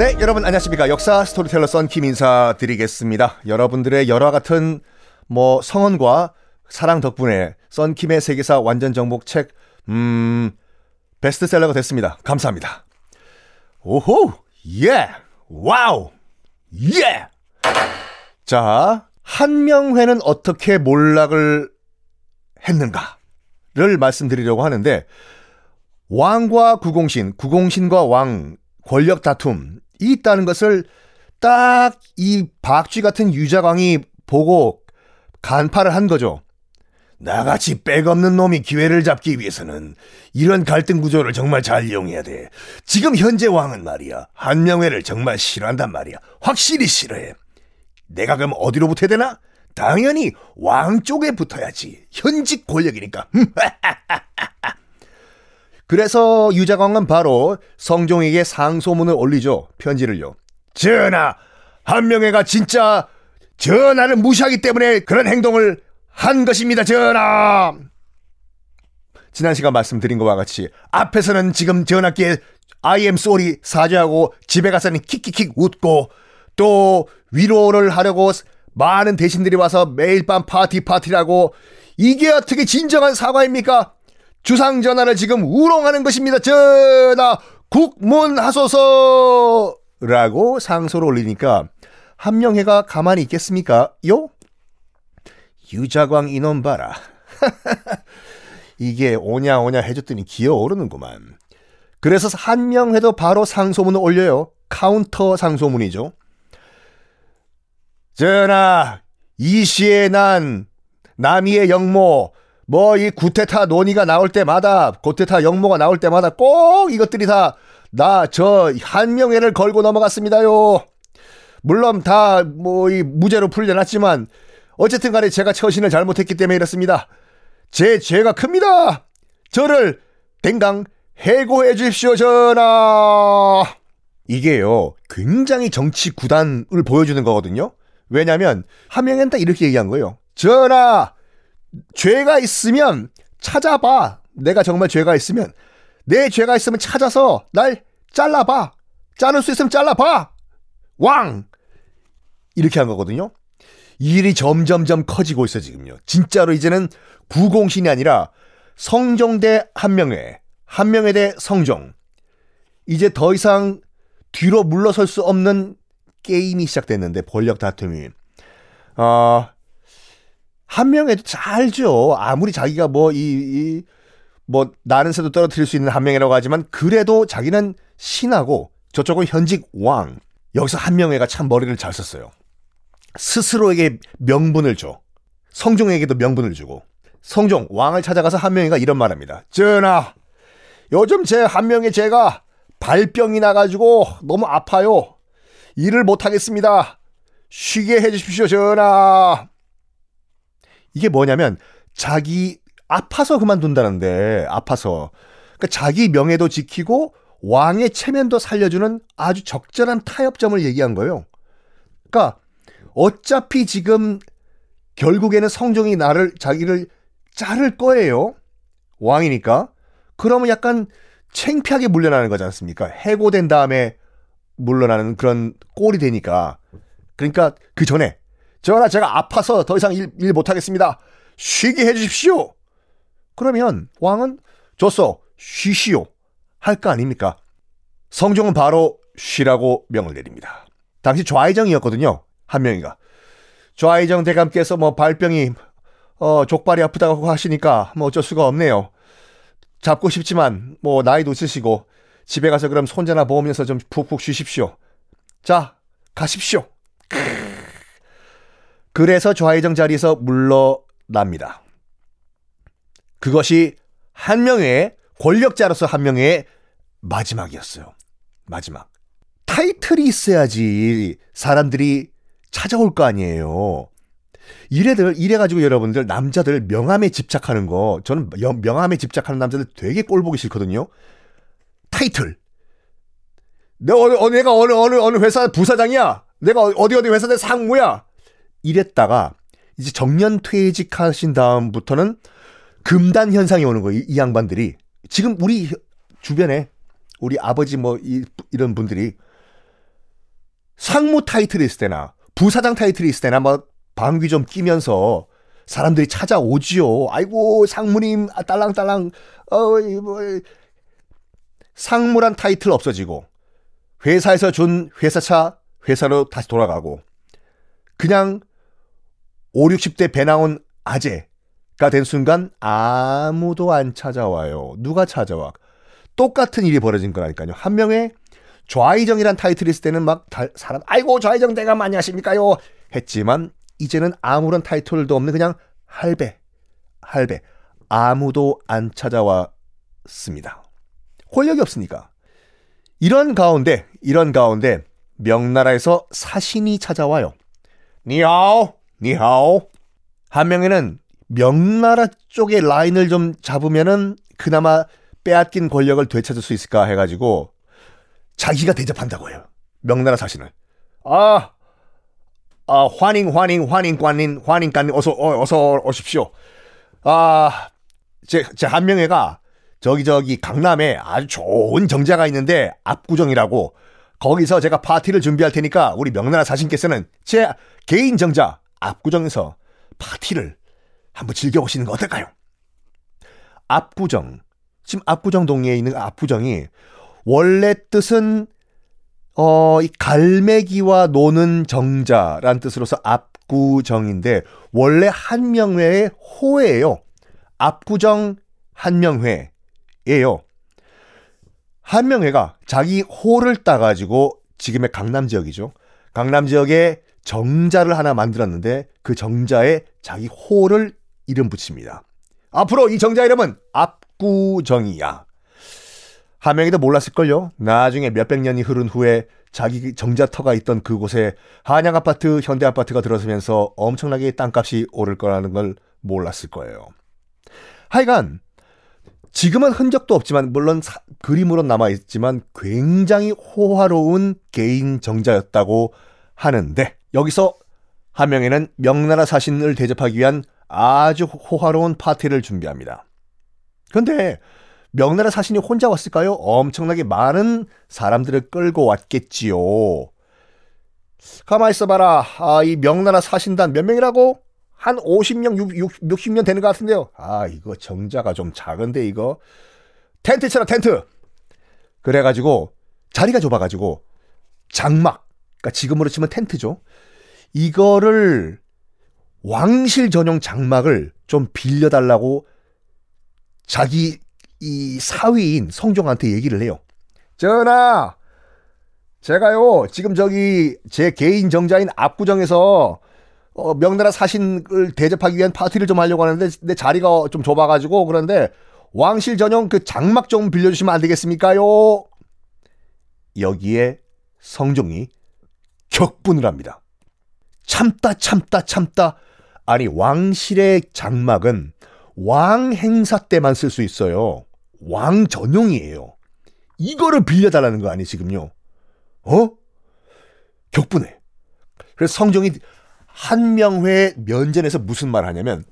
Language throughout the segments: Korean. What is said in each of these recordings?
네, 여러분 안녕하십니까. 역사 스토리텔러 썬킴 인사드리겠습니다. 여러분들의 열화 같은 뭐 성원과 사랑 덕분에 썬킴의 세계사 완전 정복 책, 음, 베스트셀러가 됐습니다. 감사합니다. 오호, 예, 와우, 예! 자, 한명회는 어떻게 몰락을 했는가를 말씀드리려고 하는데, 왕과 구공신, 구공신과 왕, 권력 다툼, 이 있다는 것을 딱 이 박쥐 같은 유자광이 보고 간파를 한 거죠. 나같이 백없는 놈이 기회를 잡기 위해서는 이런 갈등 구조를 정말 잘 이용해야 돼. 지금 현재 왕은 말이야. 한명회를 정말 싫어한단 말이야. 확실히 싫어해. 내가 그럼 어디로 붙어야 되나? 당연히 왕 쪽에 붙어야지. 현직 권력이니까. 그래서 유자광은 바로 성종에게 상소문을 올리죠. 편지를요. 전하, 한명회가 진짜 전하를 무시하기 때문에 그런 행동을 한 것입니다, 전하. 지난 시간 말씀드린 것과 같이 앞에서는 지금 전하께 I am sorry 사죄하고 집에 가서는 킥킥킥 웃고 또 위로를 하려고 많은 대신들이 와서 매일 밤 파티 파티라고 이게 어떻게 진정한 사과입니까? 주상 전하를 지금 우롱하는 것입니다. 전하 국문하소서 라고 상소를 올리니까 한명회가 가만히 있겠습니까? 요? 유자광 이놈 봐라. 이게 오냐 오냐 해줬더니 기어오르는구만. 그래서 한명회도 바로 상소문을 올려요. 카운터 상소문이죠. 전하, 이 시에 난 남이의 영모, 뭐 이 구테타 논의가 나올 때마다 구테타 영모가 나올 때마다 꼭 이것들이 다 나 저 한명회를 걸고 넘어갔습니다요. 물론 다 뭐 이 무죄로 풀려났지만 어쨌든 간에 제가 처신을 잘못했기 때문에 이렇습니다. 제 죄가 큽니다. 저를 댕강 해고해 주십시오, 전하. 이게요, 굉장히 정치 구단을 보여주는 거거든요. 왜냐면, 하명현 딱 이렇게 얘기한 거예요. 전하, 죄가 있으면 찾아봐. 내가 정말 죄가 있으면, 내 죄가 있으면 찾아서 날 잘라봐. 자를 수 있으면 잘라봐. 왕! 이렇게 한 거거든요. 일이 점점점 커지고 있어 지금요. 진짜로 이제는 구공신이 아니라 성종대 한명회, 한명회 대 성종. 이제 더 이상 뒤로 물러설 수 없는 게임이 시작됐는데 권력 다툼이. 어, 한명회도 잘 알죠. 아무리 자기가 뭐 이 이, 뭐 나는 새도 떨어뜨릴 수 있는 한명회라고 하지만 그래도 자기는 신하고 저쪽은 현직 왕. 여기서 한명회가 참 머리를 잘 썼어요. 스스로에게 명분을 줘. 성종에게도 명분을 주고. 성종, 왕을 찾아가서 한명이가 이런 말 합니다. 전하, 요즘 제 한명의 제가 발병이 나가지고 너무 아파요. 일을 못하겠습니다. 쉬게 해주십시오, 전하. 이게 뭐냐면, 자기, 아파서 그만둔다는데, 아파서. 그러니까 자기 명예도 지키고, 왕의 체면도 살려주는 아주 적절한 타협점을 얘기한 거예요. 그러니까, 어차피 지금 결국에는 성종이 나를 자기를 자를 거예요. 왕이니까. 그러면 약간 챙피하게 물러나는 거지 않습니까? 해고된 다음에 물러나는 그런 꼴이 되니까. 그러니까 그 전에 전하 제가 아파서 더 이상 일, 일 못하겠습니다. 쉬게 해주십시오. 그러면 왕은 줬어 쉬시오 할 거 아닙니까? 성종은 바로 쉬라고 명을 내립니다. 당시 좌의정이었거든요. 한 명이가. 좌의정 대감께서 뭐 발병이 어 족발이 아프다고 하시니까 뭐 어쩔 수가 없네요. 잡고 싶지만 뭐 나이도 있으시고 집에 가서 그럼 손자나 보면서 좀 푹푹 쉬십시오. 자, 가십시오. 그래서 좌의정 자리에서 물러납니다. 그것이 한 명의 권력자로서 한 명의 마지막이었어요. 마지막. 타이틀이 있어야지 사람들이 찾아올 거 아니에요. 이래들 이래가지고 여러분들 남자들 명함에 집착하는 거 저는 명함에 집착하는 남자들 되게 꼴 보기 싫거든요. 타이틀. 내가 어느, 어, 내가 어느 어느 어느 회사 부사장이야. 내가 어디 어디 회사 내 상무야. 이랬다가 이제 정년 퇴직하신 다음부터는 금단 현상이 오는 거예요. 이, 이 양반들이 지금 우리 주변에 우리 아버지 뭐 이, 이런 분들이 상무 타이틀이 있을 때나 부사장 타이틀이 있을 때나 뭐 방귀 좀 끼면서 사람들이 찾아오지요. 아이고 상무님 아, 딸랑딸랑 어 뭐 상무란 타이틀 없어지고 회사에서 준 회사차 회사로 다시 돌아가고 그냥 5, 60대 배 나온 아재가 된 순간 아무도 안 찾아와요. 누가 찾아와? 똑같은 일이 벌어진 거라니까요. 한 명의 좌이정이란 타이틀이 있을 때는 막 사람 아이고 좌이정 대감 안녕하십니까요 했지만 이제는 아무런 타이틀도 없는 그냥 할배 할배 아무도 안 찾아왔습니다. 권력이 없으니까. 이런 가운데 이런 가운데 명나라에서 사신이 찾아와요. 니하오 니하오 한 명에는 명나라 쪽의 라인을 좀 잡으면은 그나마 빼앗긴 권력을 되찾을 수 있을까 해가지고 자기가 대접한다고 해요. 명나라 사신을. 아, 아 환인 환인 환인 관인 환인 관인 어서 어, 서 오십시오. 아, 제제 한명회가 저기 저기 강남에 아주 좋은 정자가 있는데 압구정이라고 거기서 제가 파티를 준비할 테니까 우리 명나라 사신께서는 제 개인 정자 압구정에서 파티를 한번 즐겨보시는 거 어떨까요? 압구정. 지금 압구정 동네에 있는 압구정이 원래 뜻은 어, 이 갈매기와 노는 정자란 뜻으로서 압구정인데 원래 한명회의 호예요. 압구정 한명회예요. 한명회가 자기 호를 따가지고 지금의 강남 지역이죠. 강남 지역에 정자를 하나 만들었는데 그 정자에 자기 호를 이름 붙입니다. 앞으로 이 정자 이름은 압구정이야. 하명이도 몰랐을걸요. 나중에 몇백 년이 흐른 후에 자기 정자터가 있던 그곳에 한양 아파트, 현대 아파트가 들어서면서 엄청나게 땅값이 오를 거라는 걸 몰랐을 거예요. 하여간 지금은 흔적도 없지만 물론 사, 그림으로 남아 있지만 굉장히 호화로운 개인 정자였다고 하는데 여기서 하명에는 명나라 사신을 대접하기 위한 아주 호화로운 파티를 준비합니다. 그런데 명나라 사신이 혼자 왔을까요? 엄청나게 많은 사람들을 끌고 왔겠지요. 가만 있어봐라. 아, 이 명나라 사신단 몇 명이라고? 한 50명, 60, 60명 되는 것 같은데요. 아, 이거 정자가 좀 작은데, 이거. 텐트 쳐라, 텐트! 그래가지고, 자리가 좁아가지고, 장막. 그니까 지금으로 치면 텐트죠. 이거를 왕실 전용 장막을 좀 빌려달라고 자기 이 사위인 성종한테 얘기를 해요. 전하, 제가요, 지금 저기 제 개인 정자인 압구정에서 어, 명나라 사신을 대접하기 위한 파티를 좀 하려고 하는데 내 자리가 좀 좁아가지고 그런데 왕실 전용 그 장막 좀 빌려주시면 안 되겠습니까요? 여기에 성종이 격분을 합니다. 참다 참다 참다 아니 왕실의 장막은 왕 행사 때만 쓸 수 있어요. 왕 전용이에요. 이거를 빌려달라는 거 아니 지금요? 어? 격분해. 그래서 성종이 한명회 면전에서 무슨 말 하냐면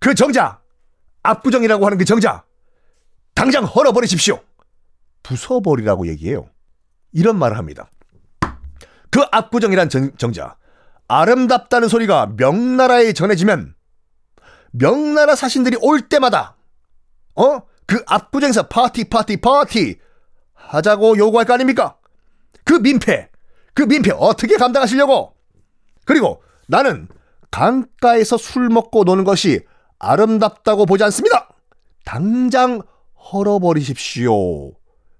그 정자 압구정이라고 하는 그 정자 당장 헐어버리십시오. 부숴버리라고 얘기해요. 이런 말을 합니다. 그 압구정이란 정, 정자 아름답다는 소리가 명나라에 전해지면 명나라 사신들이 올 때마다 어? 그 압구정에서 파티 파티 파티 하자고 요구할 거 아닙니까? 그 민폐 그 민폐 어떻게 감당하시려고? 그리고 나는 강가에서 술 먹고 노는 것이 아름답다고 보지 않습니다. 당장 헐어버리십시오.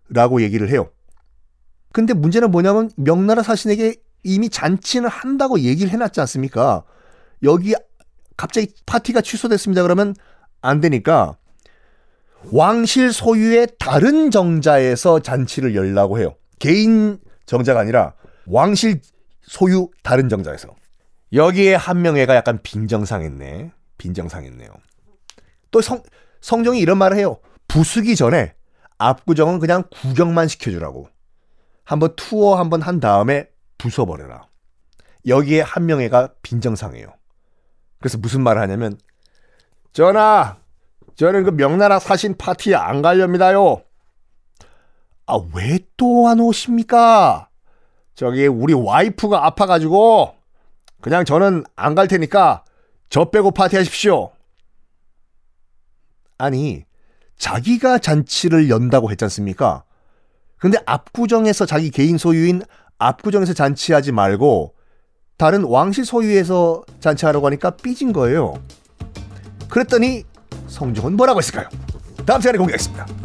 라고 얘기를 해요. 근데 문제는 뭐냐면 명나라 사신에게 이미 잔치는 한다고 얘기를 해놨지 않습니까? 여기 갑자기 파티가 취소됐습니다. 그러면 안 되니까 왕실 소유의 다른 정자에서 잔치를 열라고 해요. 개인 정자가 아니라 왕실 소유 다른 정자에서. 여기에 한명회가 약간 빈정상했네. 빈정상했네요. 또 성, 성종이 이런 말을 해요. 부수기 전에 압구정은 그냥 구경만 시켜주라고. 한번 투어 한번 한 다음에 부숴버려라. 여기에 한명회가 빈정상해요. 그래서 무슨 말을 하냐면 전하 저는 그 명나라 사신 파티에 안 가렵니다요. 아, 왜 또 안 오십니까? 저기 우리 와이프가 아파가지고 그냥 저는 안 갈 테니까 저 빼고 파티하십시오. 아니 자기가 잔치를 연다고 했지 않습니까? 근데 압구정에서 자기 개인 소유인 압구정에서 잔치하지 말고 다른 왕실 소유에서 잔치하라고 하니까 삐진 거예요. 그랬더니 성종은 뭐라고 했을까요? 다음 시간에 공개하겠습니다.